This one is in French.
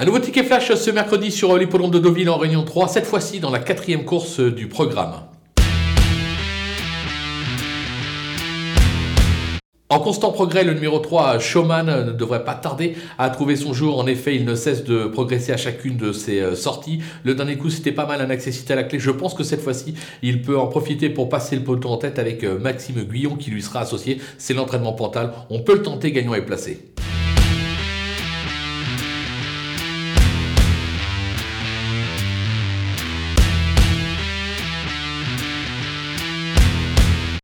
Un nouveau ticket flash ce mercredi sur l'hippodrome de Deauville en Réunion 3, cette fois-ci dans la quatrième course du programme. En constant progrès, le numéro 3, Showman, ne devrait pas tarder à trouver son jour. En effet, il ne cesse de progresser à chacune de ses euh, sorties. Le dernier coup, c'était pas mal un accessité à la clé. Je pense que cette fois-ci, il peut en profiter pour passer le poteau en tête avec euh, Maxime Guyon qui lui sera associé. C'est l'entraînement Pantal. On peut le tenter, gagnant et placé.